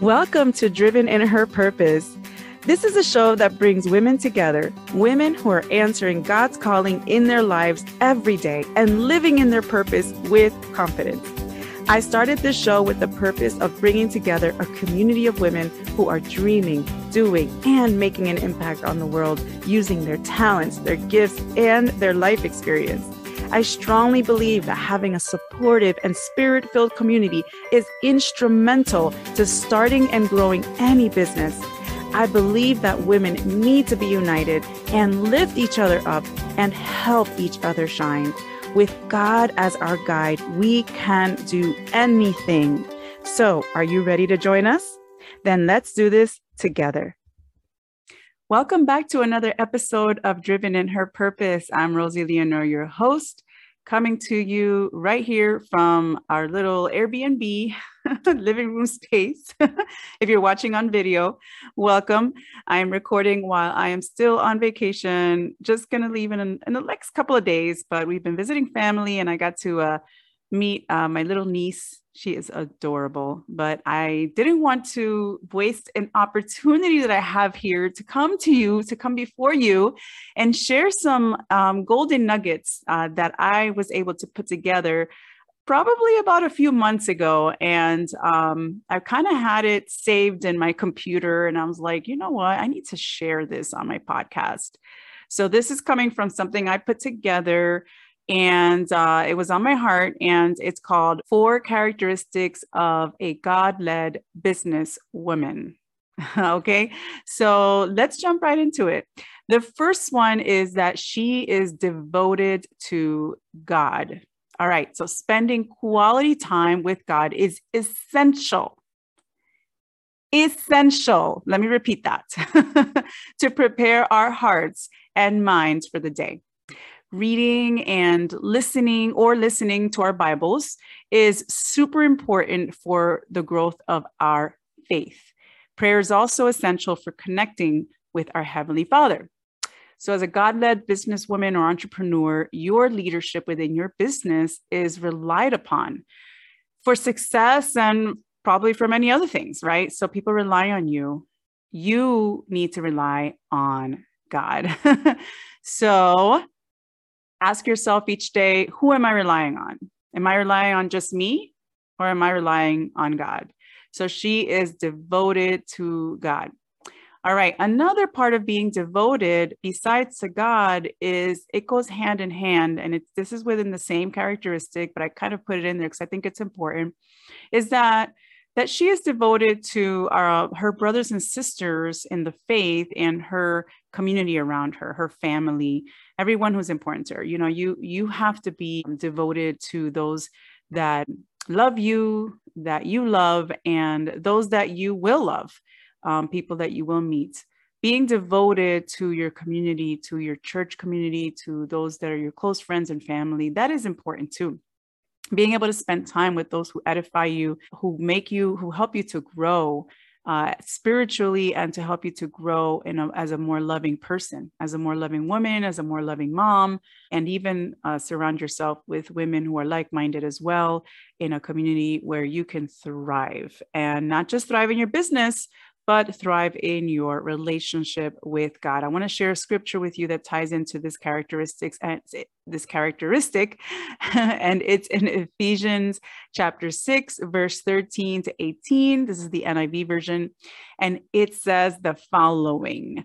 Welcome to Driven in Her Purpose. This is a show that brings women together, women who are answering God's calling in their lives every day and living in their purpose with confidence. I started this show with the purpose of bringing together a community of women who are dreaming, doing, and making an impact on the world using their talents, their gifts, and their life experience. I strongly believe that having a supportive and spirit filled community is instrumental to starting and growing any business. I believe that women need to be united and lift each other up and help each other shine. With God as our guide, we can do anything. So, are you ready to join us? Then let's do this together. Welcome back to another episode of Driven in Her Purpose. I'm Rosie Leonore, your host, coming to you right here from our little Airbnb living room space. if you're watching on video, welcome. I am recording while I am still on vacation. Just going to leave in, in the next couple of days, but we've been visiting family and I got to uh, meet uh, my little niece she is adorable, but I didn't want to waste an opportunity that I have here to come to you, to come before you and share some um, golden nuggets uh, that I was able to put together probably about a few months ago. And um, I kind of had it saved in my computer. And I was like, you know what? I need to share this on my podcast. So this is coming from something I put together and uh, it was on my heart and it's called four characteristics of a god-led business woman. Okay so let's jump right into it. The first one is that she is devoted to god. All right so spending quality time with god is essential. Essential. Let me repeat that. To prepare our hearts and minds for the day reading and listening or listening to our Bibles is super important for the growth of our faith. Prayer is also essential for connecting with our Heavenly Father. So, as a God led businesswoman or entrepreneur, your leadership within your business is relied upon for success and probably for many other things, right? So, people rely on you. You need to rely on God. so, ask yourself each day who am I relying on? Am I relying on just me or am I relying on God? So she is devoted to God. All right. Another part of being devoted, besides to God, is it goes hand in hand, and it's this is within the same characteristic, but I kind of put it in there because I think it's important. Is that that she is devoted to uh, her brothers and sisters in the faith and her community around her, her family, everyone who's important to her. You know, you you have to be devoted to those that love you, that you love, and those that you will love, um, people that you will meet. Being devoted to your community, to your church community, to those that are your close friends and family, that is important too being able to spend time with those who edify you, who make you, who help you to grow uh, spiritually and to help you to grow in a, as a more loving person, as a more loving woman, as a more loving mom, and even uh, surround yourself with women who are like minded as well in a community where you can thrive. And not just thrive in your business, but thrive in your relationship with God. I want to share a scripture with you that ties into this characteristics eh, and eh, this characteristic, and it's in Ephesians chapter 6, verse 13 to 18. This is the NIV version, and it says the following.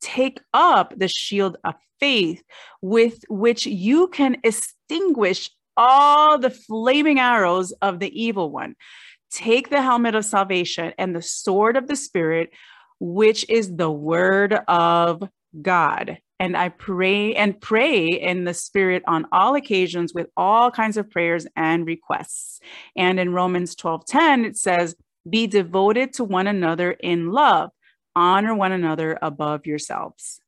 take up the shield of faith with which you can extinguish all the flaming arrows of the evil one. Take the helmet of salvation and the sword of the Spirit, which is the word of God. And I pray and pray in the Spirit on all occasions with all kinds of prayers and requests. And in Romans 12 10, it says, Be devoted to one another in love honor one another above yourselves.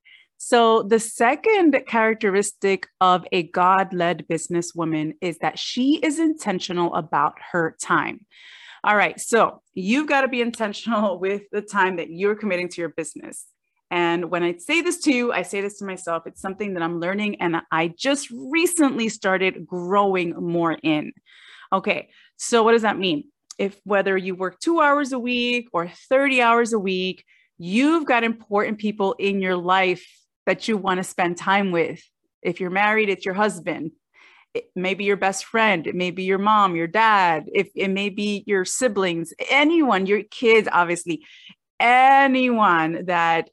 So, the second characteristic of a God led businesswoman is that she is intentional about her time. All right. So, you've got to be intentional with the time that you're committing to your business. And when I say this to you, I say this to myself. It's something that I'm learning and I just recently started growing more in. Okay. So, what does that mean? If whether you work two hours a week or 30 hours a week, you've got important people in your life that you want to spend time with. If you're married, it's your husband. It your best friend. It may be your mom, your dad. If it may be your siblings, anyone, your kids, obviously, anyone that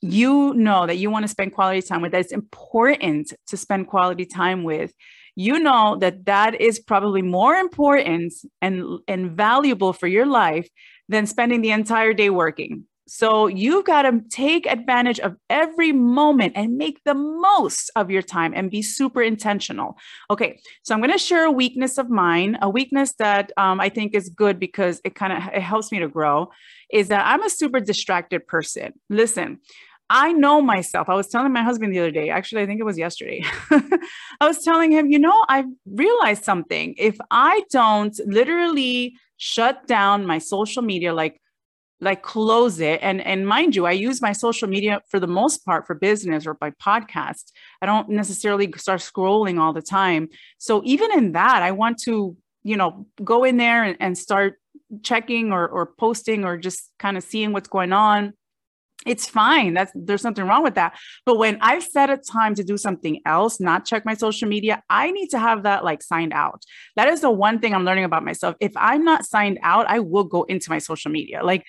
you know that you want to spend quality time with, that it's important to spend quality time with you know that that is probably more important and, and valuable for your life than spending the entire day working. So you've got to take advantage of every moment and make the most of your time and be super intentional. Okay, so I'm going to share a weakness of mine, a weakness that um, I think is good because it kind of it helps me to grow. Is that I'm a super distracted person. Listen, I know myself. I was telling my husband the other day, actually, I think it was yesterday. I was telling him, you know, I realized something. If I don't literally shut down my social media, like like close it. And and mind you i use my social media for the most part for business or by podcast. I don't necessarily start scrolling all the time. So even in that i want to you know go in there and, and start checking or, or posting or just kind of seeing what's going on it's fine. That's there's nothing wrong with that. But when I've set a time to do something else, not check my social media, I need to have that like signed out. That is the one thing I'm learning about myself. If I'm not signed out, I will go into my social media. Like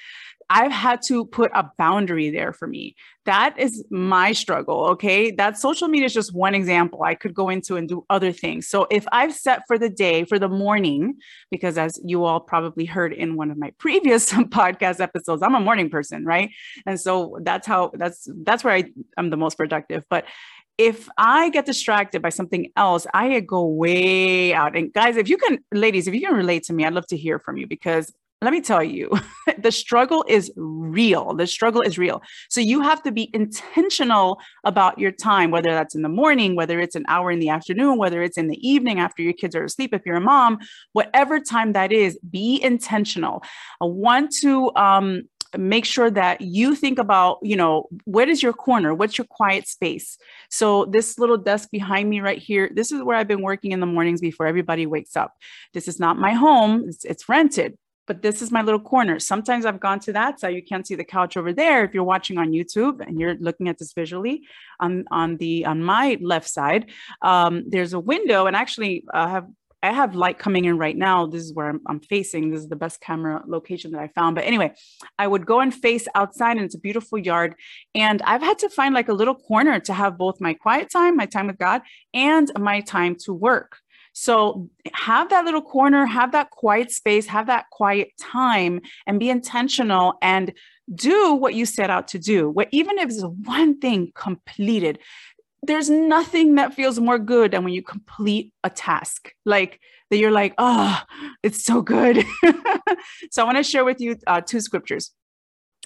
I've had to put a boundary there for me. That is my struggle. Okay. That social media is just one example I could go into and do other things. So if I've set for the day, for the morning, because as you all probably heard in one of my previous podcast episodes, I'm a morning person, right? And so that's how that's that's where I, I'm the most productive. But if I get distracted by something else, I go way out. And guys, if you can, ladies, if you can relate to me, I'd love to hear from you because let me tell you, the struggle is real. The struggle is real. So you have to be intentional about your time, whether that's in the morning, whether it's an hour in the afternoon, whether it's in the evening after your kids are asleep, if you're a mom, whatever time that is, be intentional. I want to um, make sure that you think about you know what is your corner what's your quiet space so this little desk behind me right here this is where i've been working in the mornings before everybody wakes up this is not my home it's, it's rented but this is my little corner. Sometimes I've gone to that side. You can't see the couch over there if you're watching on YouTube and you're looking at this visually. On on the on my left side, um, there's a window, and actually I have I have light coming in right now. This is where I'm, I'm, facing. This is the best camera location that I found. But anyway, I would go and face outside, and it's a beautiful yard. And I've had to find like a little corner to have both my quiet time, my time with God, and my time to work. So have that little corner, have that quiet space, have that quiet time, and be intentional and do what you set out to do. What even if it's one thing completed, there's nothing that feels more good than when you complete a task like that you're like oh it's so good so i want to share with you uh, two scriptures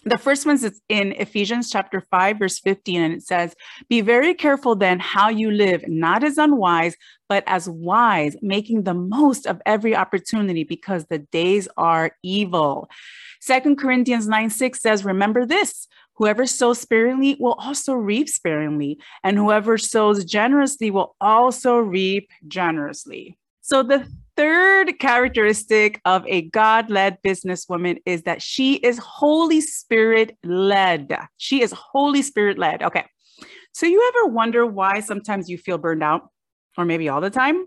the first one's is in Ephesians chapter 5, verse 15, and it says, Be very careful then how you live, not as unwise, but as wise, making the most of every opportunity because the days are evil. Second Corinthians 9 6 says, Remember this whoever sows sparingly will also reap sparingly, and whoever sows generously will also reap generously. So the third characteristic of a God led businesswoman is that she is Holy Spirit led. She is Holy Spirit led. Okay. So, you ever wonder why sometimes you feel burned out, or maybe all the time?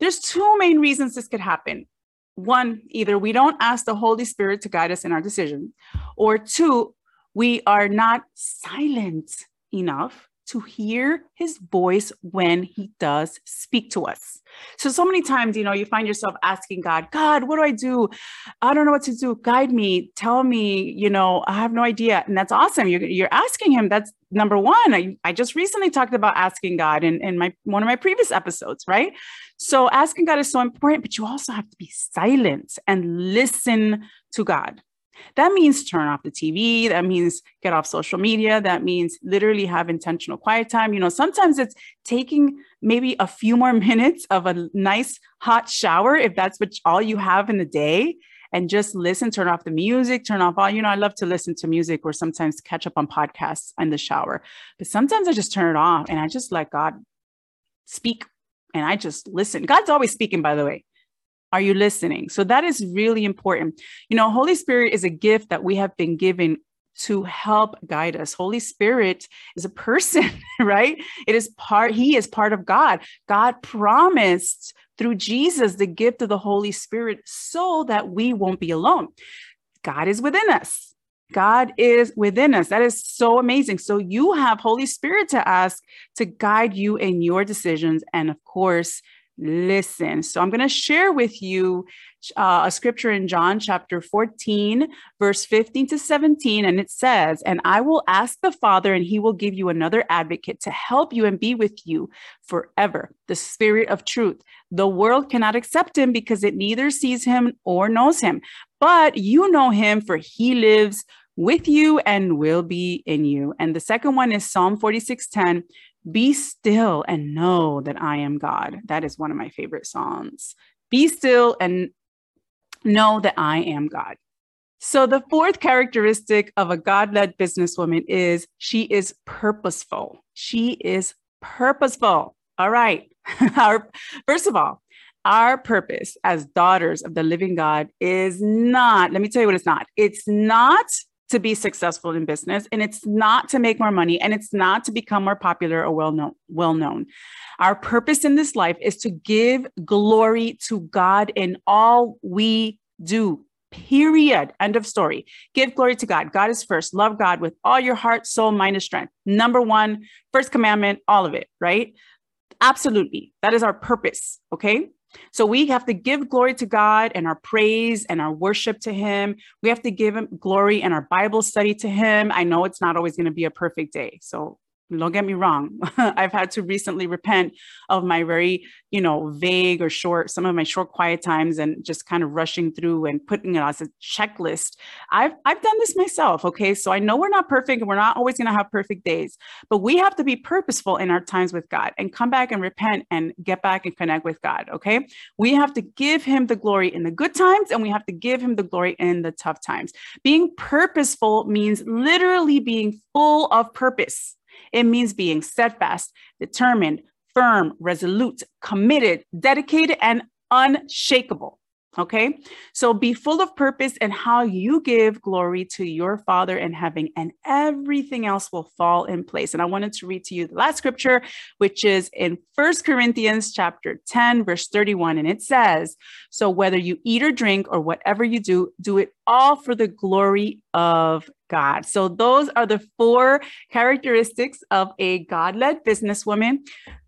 There's two main reasons this could happen. One, either we don't ask the Holy Spirit to guide us in our decisions, or two, we are not silent enough to hear his voice when he does speak to us. So, so many times, you know, you find yourself asking God, God, what do I do? I don't know what to do. Guide me, tell me, you know, I have no idea. And that's awesome. You're, you're asking him. That's number one. I, I just recently talked about asking God in, in my one of my previous episodes, right? So asking God is so important, but you also have to be silent and listen to God. That means turn off the TV. That means get off social media. That means literally have intentional quiet time. You know, sometimes it's taking maybe a few more minutes of a nice hot shower, if that's what all you have in the day, and just listen, turn off the music, turn off all, you know, I love to listen to music or sometimes catch up on podcasts in the shower. But sometimes I just turn it off and I just let God speak and I just listen. God's always speaking, by the way. Are you listening? So that is really important. You know, Holy Spirit is a gift that we have been given to help guide us. Holy Spirit is a person, right? It is part, He is part of God. God promised through Jesus the gift of the Holy Spirit so that we won't be alone. God is within us. God is within us. That is so amazing. So you have Holy Spirit to ask to guide you in your decisions. And of course, listen. So I'm going to share with you uh, a scripture in John chapter 14, verse 15 to 17. And it says, And I will ask the Father, and he will give you another advocate to help you and be with you forever, the Spirit of truth. The world cannot accept him because it neither sees him or knows him. But you know him, for he lives with you and will be in you. And the second one is Psalm 46:10. Be still and know that I am God. That is one of my favorite songs. Be still and know that I am God. So, the fourth characteristic of a God led businesswoman is she is purposeful. She is purposeful. All right. our, first of all, our purpose as daughters of the living God is not, let me tell you what it's not. It's not to be successful in business and it's not to make more money and it's not to become more popular or well known well known. Our purpose in this life is to give glory to god in all we do period. End of story. Give glory to god. God is first. Love god with all your heart soul mind and strength. Number one first commandment all of it right? Absolutely. That is our purpose okay so we have to give glory to God and our praise and our worship to Him. We have to give Him glory and our Bible study to Him. I know it's not always going to be a perfect day. So don't get me wrong i've had to recently repent of my very you know vague or short some of my short quiet times and just kind of rushing through and putting it as a checklist. I've i've done this myself okay? So i know we're not perfect and we're not always going to have perfect days but we have to be purposeful in our times with god and come back and repent and get back and connect with god okay? We have to give him the glory in the good times and we have to give him the glory in the tough times. Being purposeful means literally being full of purpose it means being steadfast, determined, firm, resolute, committed, dedicated, and unshakable. Okay. So be full of purpose and how you give glory to your Father in heaven, and everything else will fall in place. And I wanted to read to you the last scripture, which is in First Corinthians chapter 10, verse 31. And it says, So whether you eat or drink or whatever you do, do it all for the glory of God. So those are the four characteristics of a God led businesswoman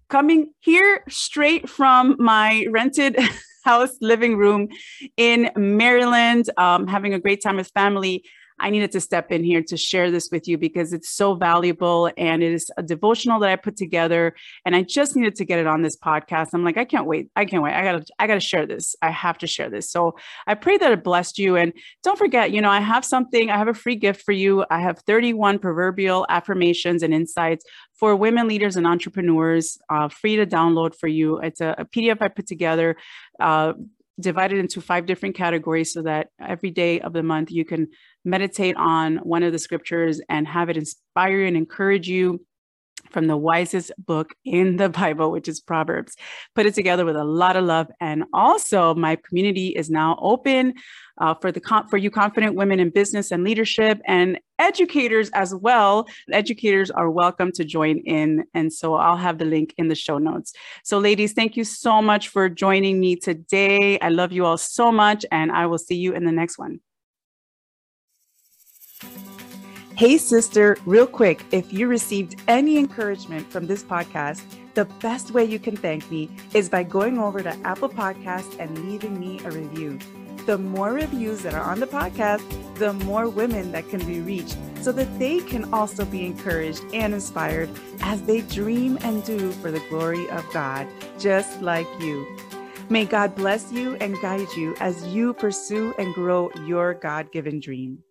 coming here straight from my rented house living room in Maryland, um, having a great time with family. I needed to step in here to share this with you because it's so valuable and it is a devotional that I put together and I just needed to get it on this podcast. I'm like, I can't wait. I can't wait. I gotta, I gotta share this. I have to share this. So I pray that it blessed you. And don't forget, you know, I have something, I have a free gift for you. I have 31 proverbial affirmations and insights for women leaders and entrepreneurs, uh, free to download for you. It's a, a PDF I put together. Uh, divided into five different categories so that every day of the month you can meditate on one of the scriptures and have it inspire and encourage you from the wisest book in the Bible, which is Proverbs. Put it together with a lot of love. And also, my community is now open uh, for the for you confident women in business and leadership and educators as well. Educators are welcome to join in, and so I'll have the link in the show notes. So, ladies, thank you so much for joining me today. I love you all so much, and I will see you in the next one. Hey, sister, real quick, if you received any encouragement from this podcast, the best way you can thank me is by going over to Apple Podcasts and leaving me a review. The more reviews that are on the podcast, the more women that can be reached so that they can also be encouraged and inspired as they dream and do for the glory of God, just like you. May God bless you and guide you as you pursue and grow your God given dream.